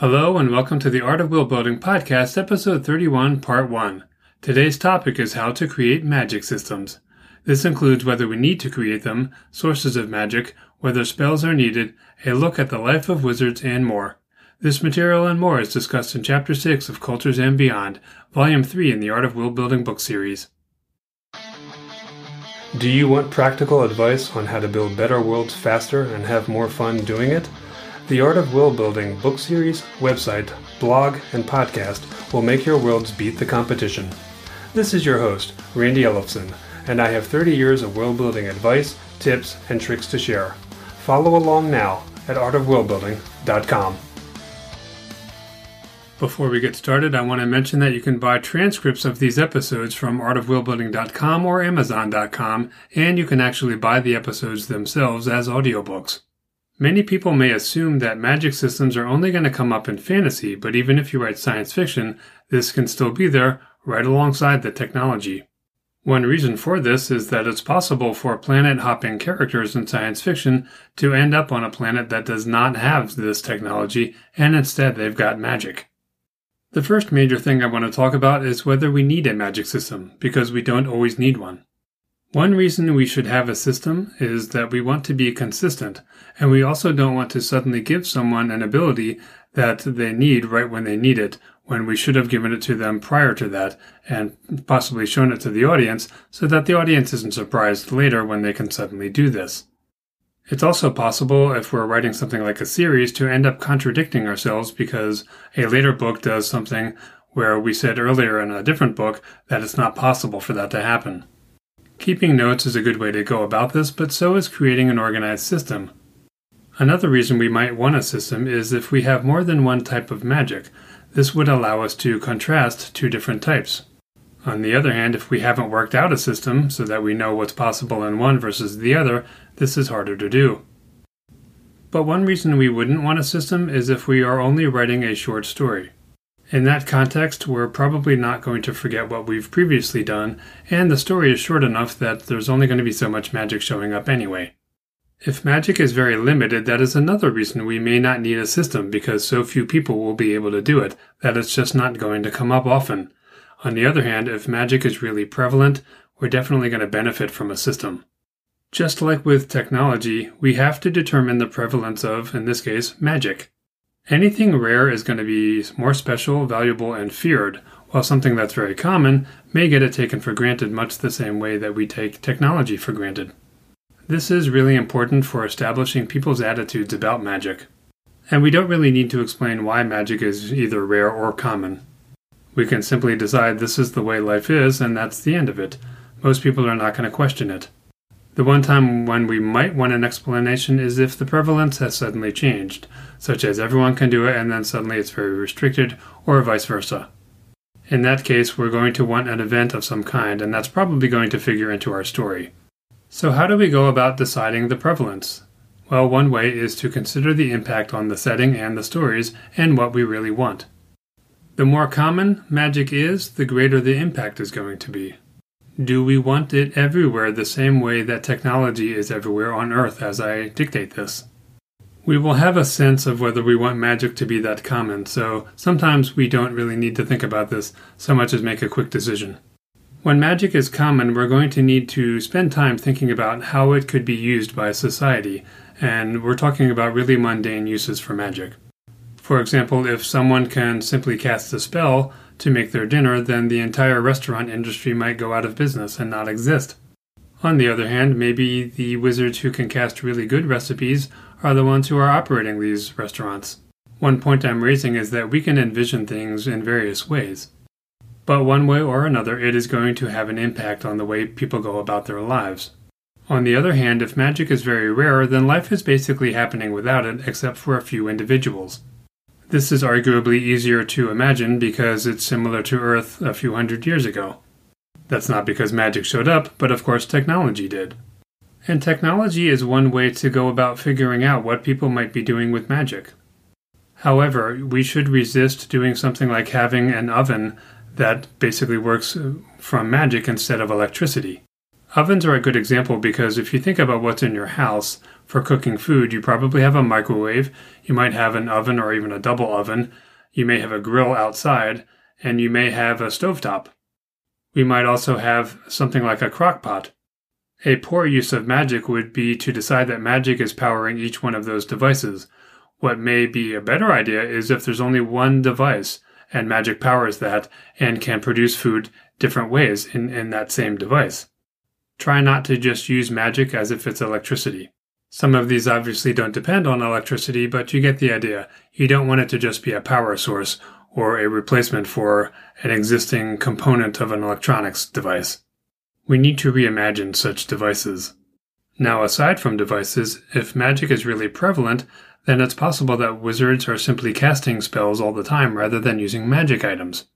Hello and welcome to the Art of World Building Podcast, Episode 31, Part 1. Today's topic is how to create magic systems. This includes whether we need to create them, sources of magic, whether spells are needed, a look at the life of wizards, and more. This material and more is discussed in Chapter 6 of Cultures and Beyond, Volume 3 in the Art of World Building book series. Do you want practical advice on how to build better worlds faster and have more fun doing it? The Art of World Building book series, website, blog, and podcast will make your worlds beat the competition. This is your host, Randy Ellefson, and I have 30 years of world building advice, tips, and tricks to share. Follow along now at artofworldbuilding.com. Before we get started, I want to mention that you can buy transcripts of these episodes from artofworldbuilding.com or amazon.com, and you can actually buy the episodes themselves as audiobooks. Many people may assume that magic systems are only going to come up in fantasy, but even if you write science fiction, this can still be there right alongside the technology. One reason for this is that it's possible for planet hopping characters in science fiction to end up on a planet that does not have this technology and instead they've got magic. The first major thing I want to talk about is whether we need a magic system, because we don't always need one. One reason we should have a system is that we want to be consistent, and we also don't want to suddenly give someone an ability that they need right when they need it, when we should have given it to them prior to that, and possibly shown it to the audience so that the audience isn't surprised later when they can suddenly do this. It's also possible, if we're writing something like a series, to end up contradicting ourselves because a later book does something where we said earlier in a different book that it's not possible for that to happen. Keeping notes is a good way to go about this, but so is creating an organized system. Another reason we might want a system is if we have more than one type of magic. This would allow us to contrast two different types. On the other hand, if we haven't worked out a system so that we know what's possible in one versus the other, this is harder to do. But one reason we wouldn't want a system is if we are only writing a short story. In that context, we're probably not going to forget what we've previously done, and the story is short enough that there's only going to be so much magic showing up anyway. If magic is very limited, that is another reason we may not need a system because so few people will be able to do it that it's just not going to come up often. On the other hand, if magic is really prevalent, we're definitely going to benefit from a system. Just like with technology, we have to determine the prevalence of, in this case, magic. Anything rare is going to be more special, valuable, and feared, while something that's very common may get it taken for granted much the same way that we take technology for granted. This is really important for establishing people's attitudes about magic. And we don't really need to explain why magic is either rare or common. We can simply decide this is the way life is, and that's the end of it. Most people are not going to question it. The one time when we might want an explanation is if the prevalence has suddenly changed, such as everyone can do it and then suddenly it's very restricted, or vice versa. In that case, we're going to want an event of some kind, and that's probably going to figure into our story. So, how do we go about deciding the prevalence? Well, one way is to consider the impact on the setting and the stories and what we really want. The more common magic is, the greater the impact is going to be. Do we want it everywhere the same way that technology is everywhere on Earth as I dictate this? We will have a sense of whether we want magic to be that common, so sometimes we don't really need to think about this so much as make a quick decision. When magic is common, we're going to need to spend time thinking about how it could be used by society, and we're talking about really mundane uses for magic. For example, if someone can simply cast a spell, to make their dinner, then the entire restaurant industry might go out of business and not exist. On the other hand, maybe the wizards who can cast really good recipes are the ones who are operating these restaurants. One point I'm raising is that we can envision things in various ways. But one way or another, it is going to have an impact on the way people go about their lives. On the other hand, if magic is very rare, then life is basically happening without it except for a few individuals. This is arguably easier to imagine because it's similar to Earth a few hundred years ago. That's not because magic showed up, but of course technology did. And technology is one way to go about figuring out what people might be doing with magic. However, we should resist doing something like having an oven that basically works uh, from magic instead of electricity. Ovens are a good example because if you think about what's in your house for cooking food, you probably have a microwave, you might have an oven or even a double oven, you may have a grill outside, and you may have a stovetop. We might also have something like a crock pot. A poor use of magic would be to decide that magic is powering each one of those devices. What may be a better idea is if there's only one device and magic powers that and can produce food different ways in, in that same device. Try not to just use magic as if it's electricity. Some of these obviously don't depend on electricity, but you get the idea. You don't want it to just be a power source or a replacement for an existing component of an electronics device. We need to reimagine such devices. Now, aside from devices, if magic is really prevalent, then it's possible that wizards are simply casting spells all the time rather than using magic items.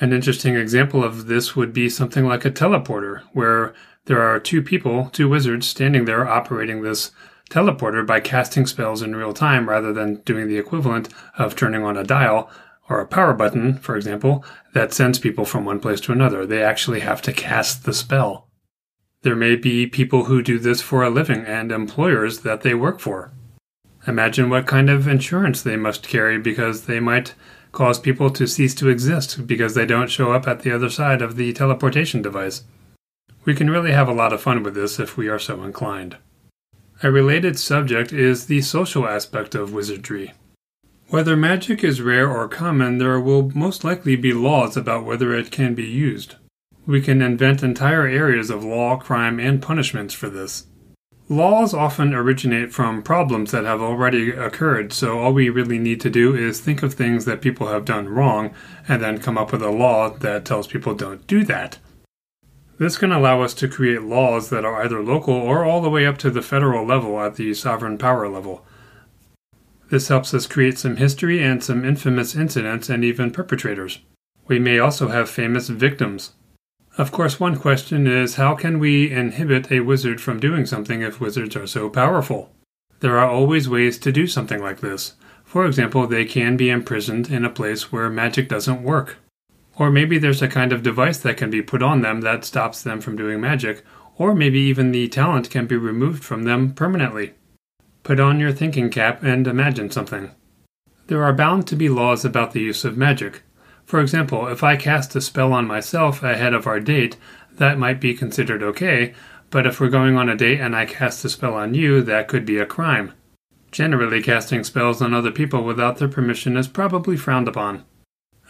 An interesting example of this would be something like a teleporter, where there are two people, two wizards, standing there operating this teleporter by casting spells in real time rather than doing the equivalent of turning on a dial or a power button, for example, that sends people from one place to another. They actually have to cast the spell. There may be people who do this for a living and employers that they work for. Imagine what kind of insurance they must carry because they might cause people to cease to exist because they don't show up at the other side of the teleportation device. We can really have a lot of fun with this if we are so inclined. A related subject is the social aspect of wizardry. Whether magic is rare or common, there will most likely be laws about whether it can be used. We can invent entire areas of law, crime, and punishments for this. Laws often originate from problems that have already occurred, so all we really need to do is think of things that people have done wrong and then come up with a law that tells people don't do that. This can allow us to create laws that are either local or all the way up to the federal level at the sovereign power level. This helps us create some history and some infamous incidents and even perpetrators. We may also have famous victims. Of course, one question is how can we inhibit a wizard from doing something if wizards are so powerful? There are always ways to do something like this. For example, they can be imprisoned in a place where magic doesn't work. Or maybe there's a kind of device that can be put on them that stops them from doing magic, or maybe even the talent can be removed from them permanently. Put on your thinking cap and imagine something. There are bound to be laws about the use of magic. For example, if I cast a spell on myself ahead of our date, that might be considered okay, but if we're going on a date and I cast a spell on you, that could be a crime. Generally, casting spells on other people without their permission is probably frowned upon.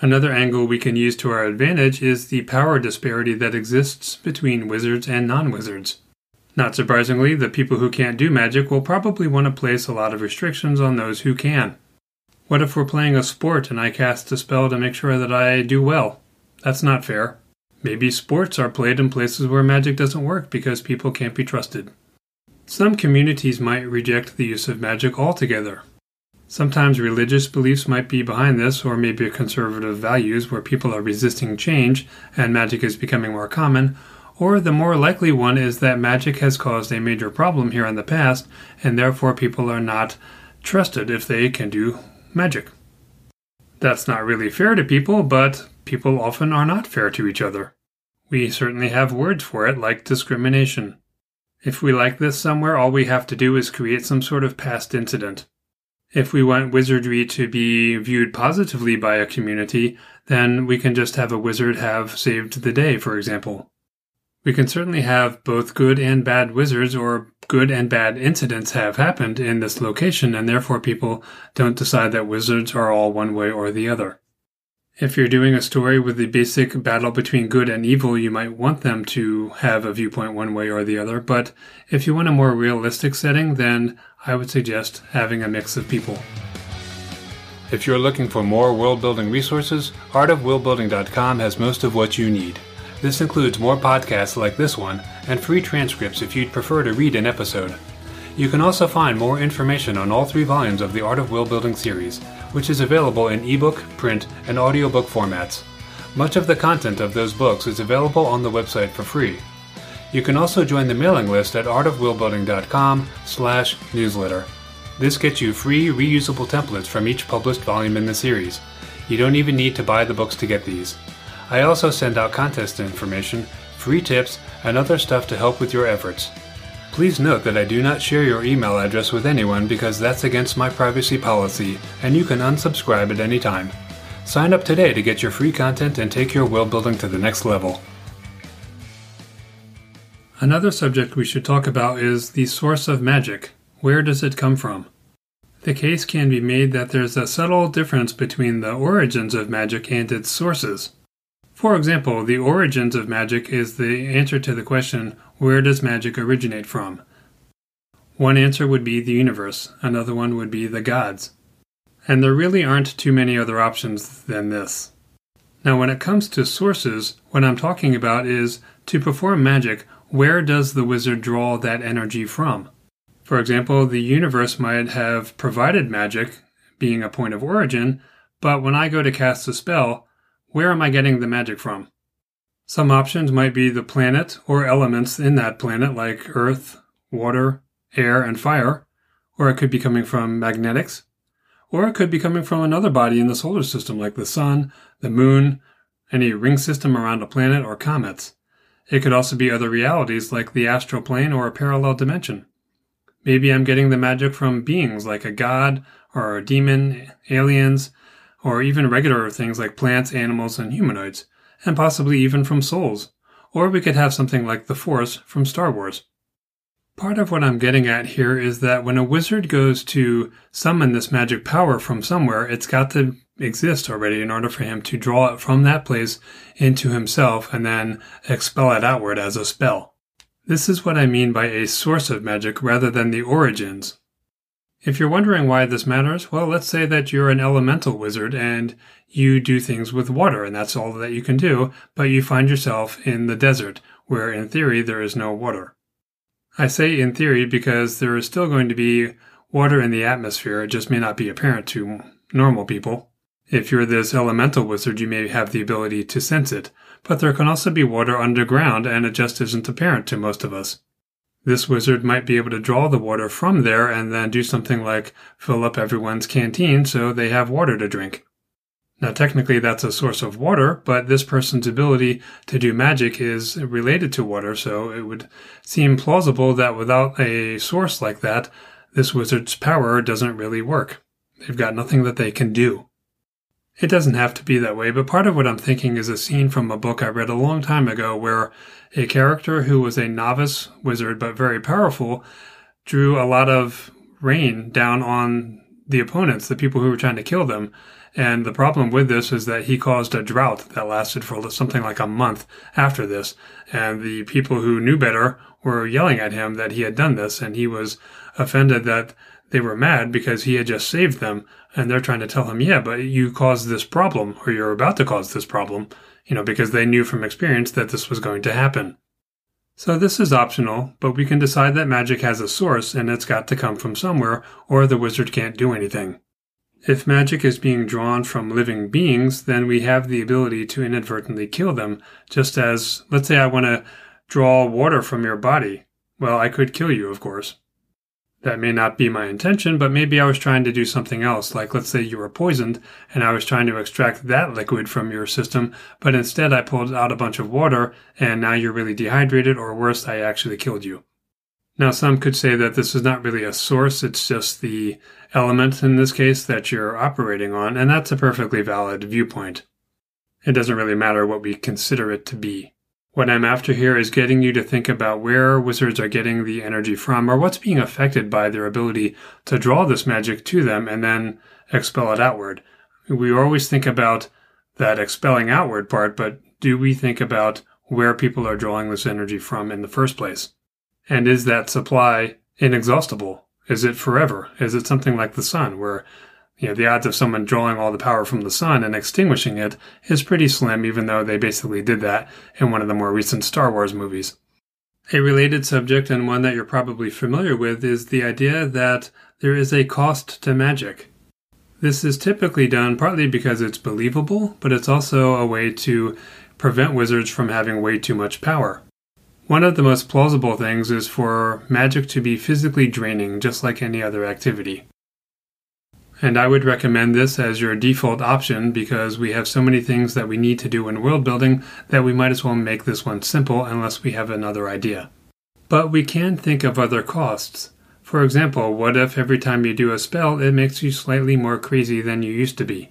Another angle we can use to our advantage is the power disparity that exists between wizards and non wizards. Not surprisingly, the people who can't do magic will probably want to place a lot of restrictions on those who can. What if we're playing a sport and I cast a spell to make sure that I do well? That's not fair. Maybe sports are played in places where magic doesn't work because people can't be trusted. Some communities might reject the use of magic altogether. Sometimes religious beliefs might be behind this, or maybe conservative values where people are resisting change and magic is becoming more common, or the more likely one is that magic has caused a major problem here in the past, and therefore people are not trusted if they can do magic. That's not really fair to people, but people often are not fair to each other. We certainly have words for it, like discrimination. If we like this somewhere, all we have to do is create some sort of past incident. If we want wizardry to be viewed positively by a community, then we can just have a wizard have saved the day, for example. We can certainly have both good and bad wizards or good and bad incidents have happened in this location, and therefore people don't decide that wizards are all one way or the other. If you're doing a story with the basic battle between good and evil, you might want them to have a viewpoint one way or the other, but if you want a more realistic setting, then I would suggest having a mix of people. If you're looking for more world building resources, artofworldbuilding.com has most of what you need. This includes more podcasts like this one and free transcripts if you'd prefer to read an episode. You can also find more information on all three volumes of the Art of World Building series, which is available in ebook, print, and audiobook formats. Much of the content of those books is available on the website for free. You can also join the mailing list at artofworldbuilding.com slash newsletter. This gets you free reusable templates from each published volume in the series. You don't even need to buy the books to get these. I also send out contest information free tips, and other stuff to help with your efforts. Please note that I do not share your email address with anyone because that's against my privacy policy, and you can unsubscribe at any time. Sign up today to get your free content and take your world building to the next level. Another subject we should talk about is the source of magic. Where does it come from? The case can be made that there's a subtle difference between the origins of magic and its sources. For example, the origins of magic is the answer to the question, where does magic originate from? One answer would be the universe, another one would be the gods. And there really aren't too many other options than this. Now, when it comes to sources, what I'm talking about is to perform magic, where does the wizard draw that energy from? For example, the universe might have provided magic, being a point of origin, but when I go to cast a spell, where am I getting the magic from? Some options might be the planet or elements in that planet, like earth, water, air, and fire, or it could be coming from magnetics, or it could be coming from another body in the solar system, like the sun, the moon, any ring system around a planet, or comets. It could also be other realities, like the astral plane or a parallel dimension. Maybe I'm getting the magic from beings like a god or a demon, aliens, or even regular things like plants, animals, and humanoids, and possibly even from souls. Or we could have something like the Force from Star Wars. Part of what I'm getting at here is that when a wizard goes to summon this magic power from somewhere, it's got to exist already in order for him to draw it from that place into himself and then expel it outward as a spell. This is what I mean by a source of magic rather than the origins. If you're wondering why this matters, well, let's say that you're an elemental wizard and you do things with water, and that's all that you can do, but you find yourself in the desert, where in theory there is no water. I say in theory because there is still going to be water in the atmosphere, it just may not be apparent to normal people. If you're this elemental wizard, you may have the ability to sense it, but there can also be water underground and it just isn't apparent to most of us. This wizard might be able to draw the water from there and then do something like fill up everyone's canteen so they have water to drink. Now, technically, that's a source of water, but this person's ability to do magic is related to water, so it would seem plausible that without a source like that, this wizard's power doesn't really work. They've got nothing that they can do. It doesn't have to be that way, but part of what I'm thinking is a scene from a book I read a long time ago where a character who was a novice wizard but very powerful drew a lot of rain down on the opponents, the people who were trying to kill them. And the problem with this is that he caused a drought that lasted for something like a month after this. And the people who knew better were yelling at him that he had done this, and he was offended that they were mad because he had just saved them and they're trying to tell him, yeah, but you caused this problem or you're about to cause this problem, you know, because they knew from experience that this was going to happen. So this is optional, but we can decide that magic has a source and it's got to come from somewhere or the wizard can't do anything. If magic is being drawn from living beings, then we have the ability to inadvertently kill them, just as, let's say I want to draw water from your body. Well, I could kill you, of course. That may not be my intention, but maybe I was trying to do something else. Like, let's say you were poisoned and I was trying to extract that liquid from your system, but instead I pulled out a bunch of water and now you're really dehydrated, or worse, I actually killed you. Now, some could say that this is not really a source, it's just the element in this case that you're operating on, and that's a perfectly valid viewpoint. It doesn't really matter what we consider it to be. What I'm after here is getting you to think about where wizards are getting the energy from or what's being affected by their ability to draw this magic to them and then expel it outward. We always think about that expelling outward part, but do we think about where people are drawing this energy from in the first place? And is that supply inexhaustible? Is it forever? Is it something like the sun where you know, the odds of someone drawing all the power from the sun and extinguishing it is pretty slim, even though they basically did that in one of the more recent Star Wars movies. A related subject, and one that you're probably familiar with, is the idea that there is a cost to magic. This is typically done partly because it's believable, but it's also a way to prevent wizards from having way too much power. One of the most plausible things is for magic to be physically draining, just like any other activity. And I would recommend this as your default option because we have so many things that we need to do in world building that we might as well make this one simple unless we have another idea. But we can think of other costs. For example, what if every time you do a spell it makes you slightly more crazy than you used to be?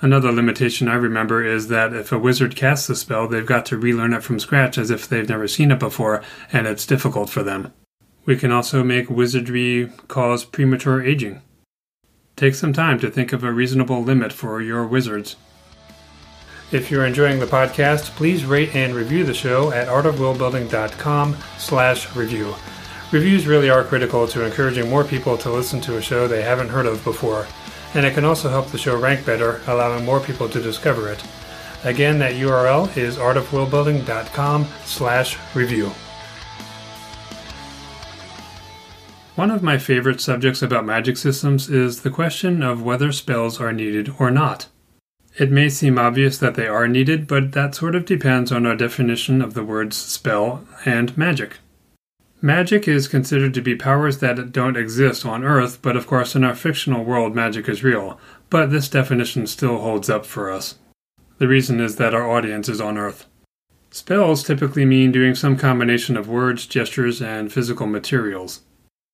Another limitation I remember is that if a wizard casts a spell, they've got to relearn it from scratch as if they've never seen it before, and it's difficult for them. We can also make wizardry cause premature aging. Take some time to think of a reasonable limit for your wizards. If you're enjoying the podcast, please rate and review the show at artofworldbuilding.com slash review. Reviews really are critical to encouraging more people to listen to a show they haven't heard of before, and it can also help the show rank better, allowing more people to discover it. Again, that URL is artofworldbuilding.com slash review. One of my favorite subjects about magic systems is the question of whether spells are needed or not. It may seem obvious that they are needed, but that sort of depends on our definition of the words spell and magic. Magic is considered to be powers that don't exist on Earth, but of course in our fictional world magic is real, but this definition still holds up for us. The reason is that our audience is on Earth. Spells typically mean doing some combination of words, gestures, and physical materials.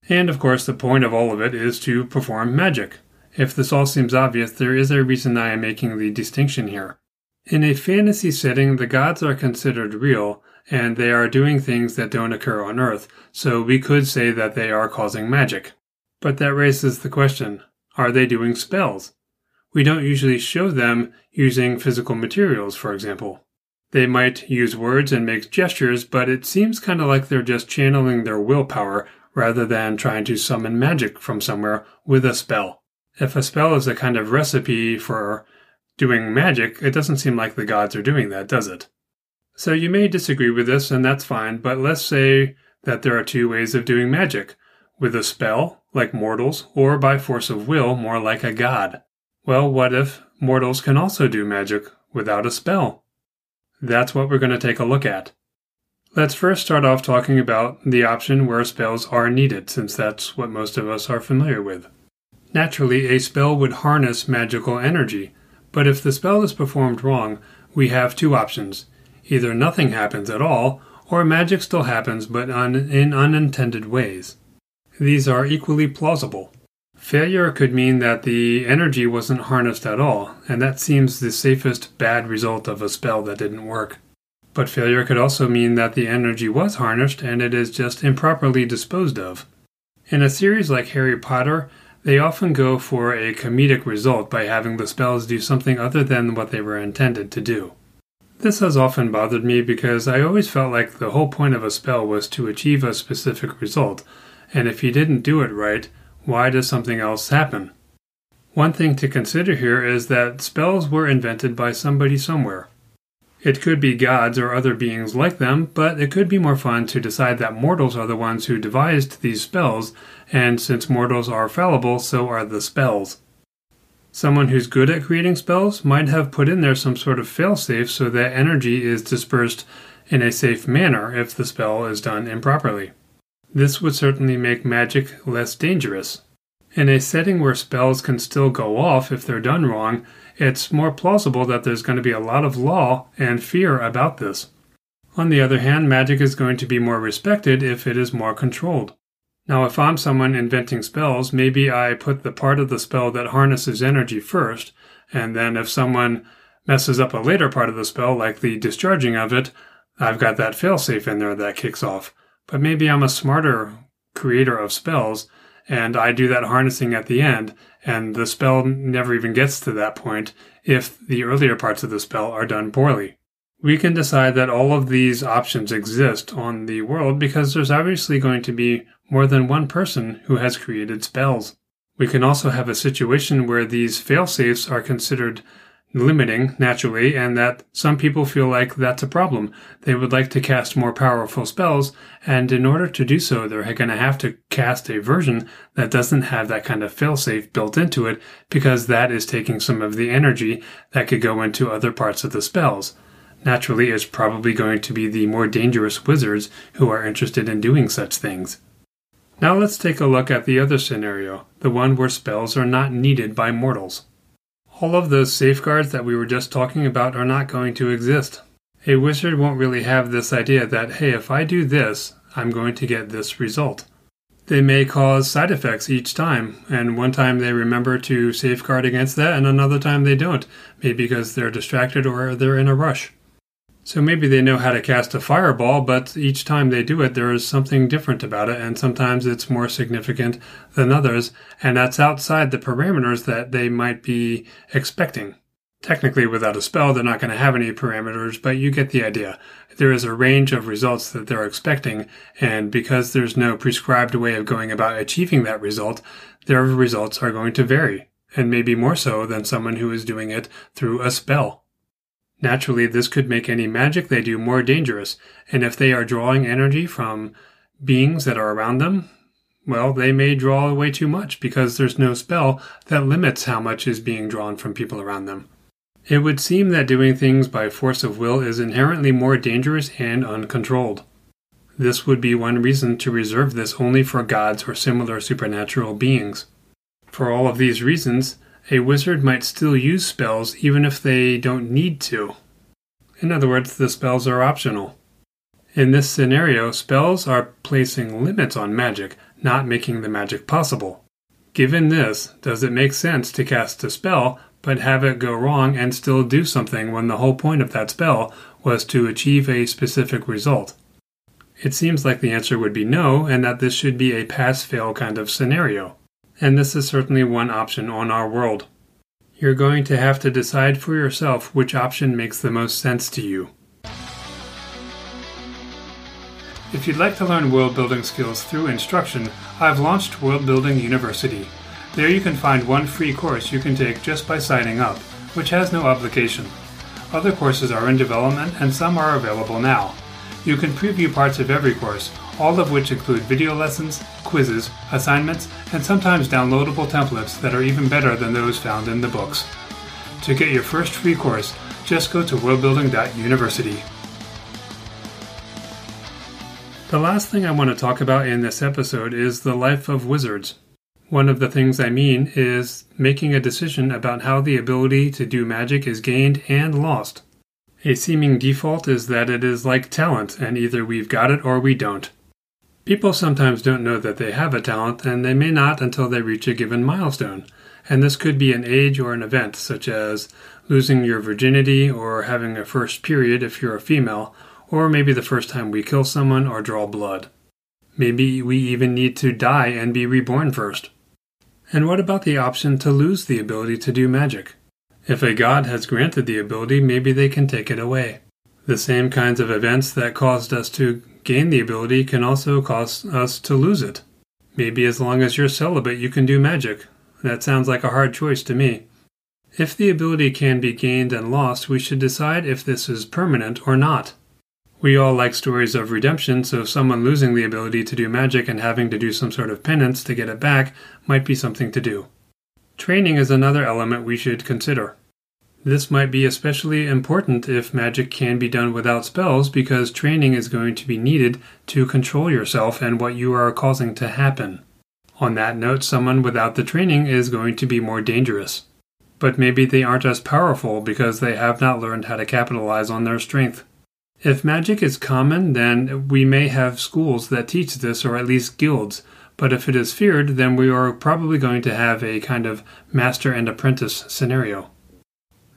And of course, the point of all of it is to perform magic. If this all seems obvious, there is a reason I am making the distinction here. In a fantasy setting, the gods are considered real, and they are doing things that don't occur on Earth, so we could say that they are causing magic. But that raises the question are they doing spells? We don't usually show them using physical materials, for example. They might use words and make gestures, but it seems kind of like they're just channeling their willpower rather than trying to summon magic from somewhere with a spell. If a spell is a kind of recipe for doing magic, it doesn't seem like the gods are doing that, does it? So you may disagree with this, and that's fine, but let's say that there are two ways of doing magic with a spell, like mortals, or by force of will, more like a god. Well, what if mortals can also do magic without a spell? That's what we're going to take a look at. Let's first start off talking about the option where spells are needed, since that's what most of us are familiar with. Naturally, a spell would harness magical energy, but if the spell is performed wrong, we have two options. Either nothing happens at all, or magic still happens but un- in unintended ways. These are equally plausible. Failure could mean that the energy wasn't harnessed at all, and that seems the safest bad result of a spell that didn't work. But failure could also mean that the energy was harnessed and it is just improperly disposed of. In a series like Harry Potter, they often go for a comedic result by having the spells do something other than what they were intended to do. This has often bothered me because I always felt like the whole point of a spell was to achieve a specific result, and if you didn't do it right, why does something else happen? One thing to consider here is that spells were invented by somebody somewhere. It could be gods or other beings like them, but it could be more fun to decide that mortals are the ones who devised these spells, and since mortals are fallible, so are the spells. Someone who's good at creating spells might have put in there some sort of failsafe so that energy is dispersed in a safe manner if the spell is done improperly. This would certainly make magic less dangerous. In a setting where spells can still go off if they're done wrong, it's more plausible that there's going to be a lot of law and fear about this. On the other hand, magic is going to be more respected if it is more controlled. Now, if I'm someone inventing spells, maybe I put the part of the spell that harnesses energy first, and then if someone messes up a later part of the spell, like the discharging of it, I've got that failsafe in there that kicks off. But maybe I'm a smarter creator of spells, and I do that harnessing at the end, and the spell never even gets to that point if the earlier parts of the spell are done poorly. We can decide that all of these options exist on the world because there's obviously going to be more than one person who has created spells. We can also have a situation where these failsafes are considered limiting naturally, and that some people feel like that's a problem. They would like to cast more powerful spells, and in order to do so, they're going to have to cast a version that doesn't have that kind of failsafe built into it, because that is taking some of the energy that could go into other parts of the spells. Naturally, it's probably going to be the more dangerous wizards who are interested in doing such things. Now let's take a look at the other scenario, the one where spells are not needed by mortals. All of those safeguards that we were just talking about are not going to exist. A wizard won't really have this idea that, hey, if I do this, I'm going to get this result. They may cause side effects each time, and one time they remember to safeguard against that, and another time they don't, maybe because they're distracted or they're in a rush. So maybe they know how to cast a fireball, but each time they do it, there is something different about it, and sometimes it's more significant than others, and that's outside the parameters that they might be expecting. Technically, without a spell, they're not going to have any parameters, but you get the idea. There is a range of results that they're expecting, and because there's no prescribed way of going about achieving that result, their results are going to vary, and maybe more so than someone who is doing it through a spell. Naturally, this could make any magic they do more dangerous, and if they are drawing energy from beings that are around them, well, they may draw away too much because there's no spell that limits how much is being drawn from people around them. It would seem that doing things by force of will is inherently more dangerous and uncontrolled. This would be one reason to reserve this only for gods or similar supernatural beings. For all of these reasons, a wizard might still use spells even if they don't need to. In other words, the spells are optional. In this scenario, spells are placing limits on magic, not making the magic possible. Given this, does it make sense to cast a spell but have it go wrong and still do something when the whole point of that spell was to achieve a specific result? It seems like the answer would be no, and that this should be a pass fail kind of scenario and this is certainly one option on our world. You're going to have to decide for yourself which option makes the most sense to you. If you'd like to learn world building skills through instruction, I've launched World Building University. There you can find one free course you can take just by signing up, which has no obligation. Other courses are in development and some are available now. You can preview parts of every course, all of which include video lessons, quizzes, assignments, and sometimes downloadable templates that are even better than those found in the books. To get your first free course, just go to worldbuilding.university. The last thing I want to talk about in this episode is the life of wizards. One of the things I mean is making a decision about how the ability to do magic is gained and lost. A seeming default is that it is like talent, and either we've got it or we don't. People sometimes don't know that they have a talent, and they may not until they reach a given milestone. And this could be an age or an event, such as losing your virginity or having a first period if you're a female, or maybe the first time we kill someone or draw blood. Maybe we even need to die and be reborn first. And what about the option to lose the ability to do magic? If a god has granted the ability, maybe they can take it away. The same kinds of events that caused us to gain the ability can also cause us to lose it. Maybe as long as you're celibate, you can do magic. That sounds like a hard choice to me. If the ability can be gained and lost, we should decide if this is permanent or not. We all like stories of redemption, so someone losing the ability to do magic and having to do some sort of penance to get it back might be something to do. Training is another element we should consider. This might be especially important if magic can be done without spells because training is going to be needed to control yourself and what you are causing to happen. On that note, someone without the training is going to be more dangerous. But maybe they aren't as powerful because they have not learned how to capitalize on their strength. If magic is common, then we may have schools that teach this or at least guilds. But if it is feared, then we are probably going to have a kind of master and apprentice scenario.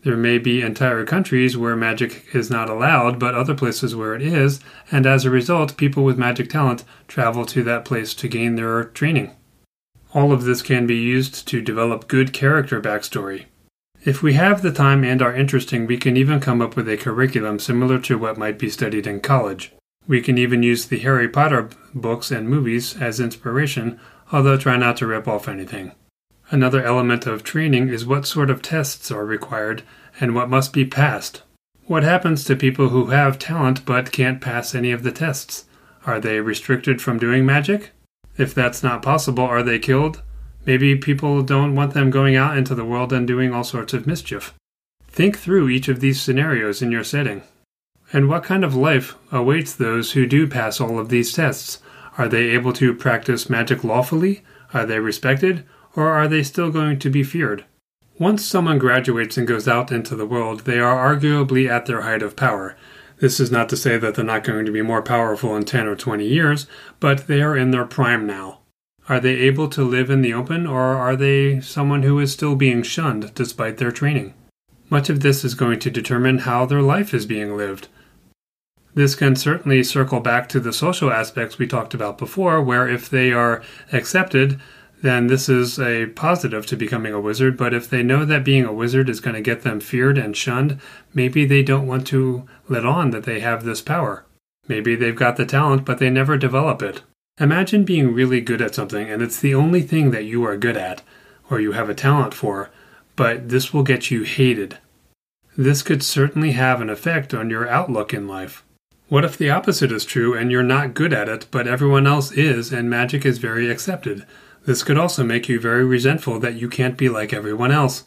There may be entire countries where magic is not allowed, but other places where it is, and as a result, people with magic talent travel to that place to gain their training. All of this can be used to develop good character backstory. If we have the time and are interesting, we can even come up with a curriculum similar to what might be studied in college. We can even use the Harry Potter books and movies as inspiration, although try not to rip off anything. Another element of training is what sort of tests are required and what must be passed. What happens to people who have talent but can't pass any of the tests? Are they restricted from doing magic? If that's not possible, are they killed? Maybe people don't want them going out into the world and doing all sorts of mischief. Think through each of these scenarios in your setting. And what kind of life awaits those who do pass all of these tests? Are they able to practice magic lawfully? Are they respected? Or are they still going to be feared? Once someone graduates and goes out into the world, they are arguably at their height of power. This is not to say that they're not going to be more powerful in 10 or 20 years, but they are in their prime now. Are they able to live in the open, or are they someone who is still being shunned despite their training? Much of this is going to determine how their life is being lived. This can certainly circle back to the social aspects we talked about before, where if they are accepted, then this is a positive to becoming a wizard. But if they know that being a wizard is going to get them feared and shunned, maybe they don't want to let on that they have this power. Maybe they've got the talent, but they never develop it. Imagine being really good at something and it's the only thing that you are good at, or you have a talent for, but this will get you hated. This could certainly have an effect on your outlook in life. What if the opposite is true and you're not good at it, but everyone else is and magic is very accepted? This could also make you very resentful that you can't be like everyone else.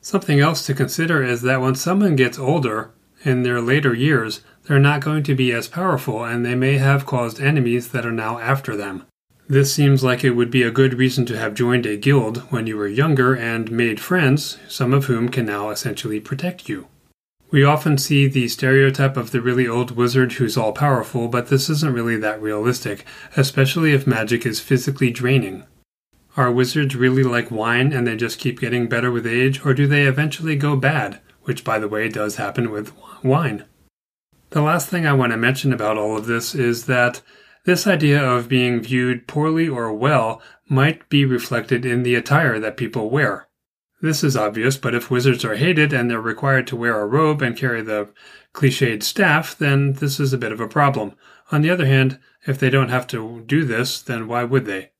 Something else to consider is that when someone gets older, in their later years, they're not going to be as powerful and they may have caused enemies that are now after them. This seems like it would be a good reason to have joined a guild when you were younger and made friends, some of whom can now essentially protect you. We often see the stereotype of the really old wizard who's all powerful, but this isn't really that realistic, especially if magic is physically draining. Are wizards really like wine and they just keep getting better with age, or do they eventually go bad, which by the way does happen with wine? The last thing I want to mention about all of this is that this idea of being viewed poorly or well might be reflected in the attire that people wear. This is obvious, but if wizards are hated and they're required to wear a robe and carry the cliched staff, then this is a bit of a problem. On the other hand, if they don't have to do this, then why would they?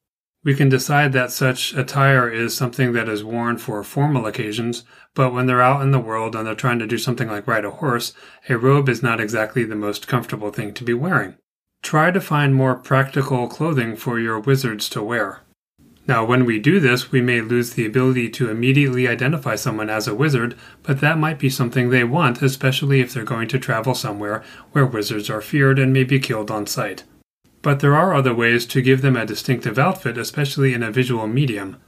We can decide that such attire is something that is worn for formal occasions, but when they're out in the world and they're trying to do something like ride a horse, a robe is not exactly the most comfortable thing to be wearing. Try to find more practical clothing for your wizards to wear. Now, when we do this, we may lose the ability to immediately identify someone as a wizard, but that might be something they want, especially if they're going to travel somewhere where wizards are feared and may be killed on sight. But there are other ways to give them a distinctive outfit, especially in a visual medium.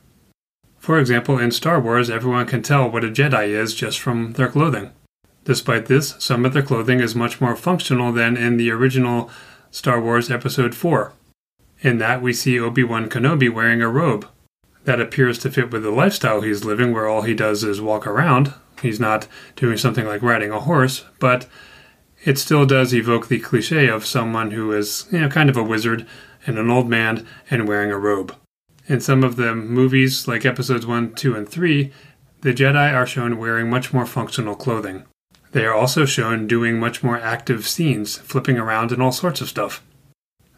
For example, in Star Wars, everyone can tell what a Jedi is just from their clothing. Despite this, some of their clothing is much more functional than in the original Star Wars Episode 4. In that, we see Obi Wan Kenobi wearing a robe. That appears to fit with the lifestyle he's living, where all he does is walk around. He's not doing something like riding a horse, but it still does evoke the cliche of someone who is, you know, kind of a wizard and an old man and wearing a robe. In some of the movies, like episodes 1, 2, and 3, the Jedi are shown wearing much more functional clothing. They are also shown doing much more active scenes, flipping around and all sorts of stuff.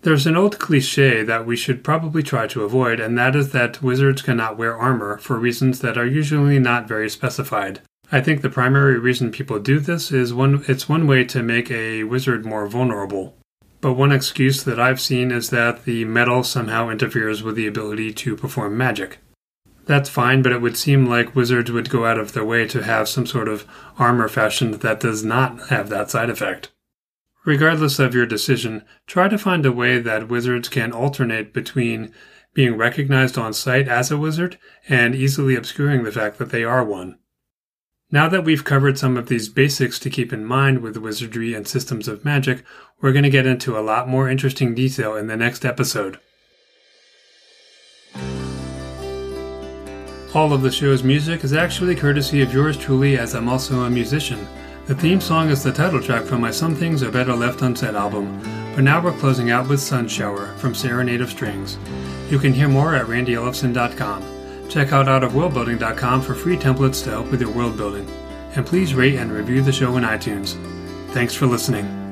There's an old cliche that we should probably try to avoid, and that is that wizards cannot wear armor for reasons that are usually not very specified. I think the primary reason people do this is one it's one way to make a wizard more vulnerable. But one excuse that I've seen is that the metal somehow interferes with the ability to perform magic. That's fine, but it would seem like wizards would go out of their way to have some sort of armor fashioned that does not have that side effect. Regardless of your decision, try to find a way that wizards can alternate between being recognized on sight as a wizard and easily obscuring the fact that they are one. Now that we've covered some of these basics to keep in mind with wizardry and systems of magic, we're going to get into a lot more interesting detail in the next episode. All of the show's music is actually courtesy of yours truly, as I'm also a musician. The theme song is the title track from my Some Things Are Better Left Unsaid album. For now, we're closing out with Sun Shower from Serenade of Strings. You can hear more at randyellefson.com. Check out artofworldbuilding.com for free templates to help with your world building. And please rate and review the show in iTunes. Thanks for listening.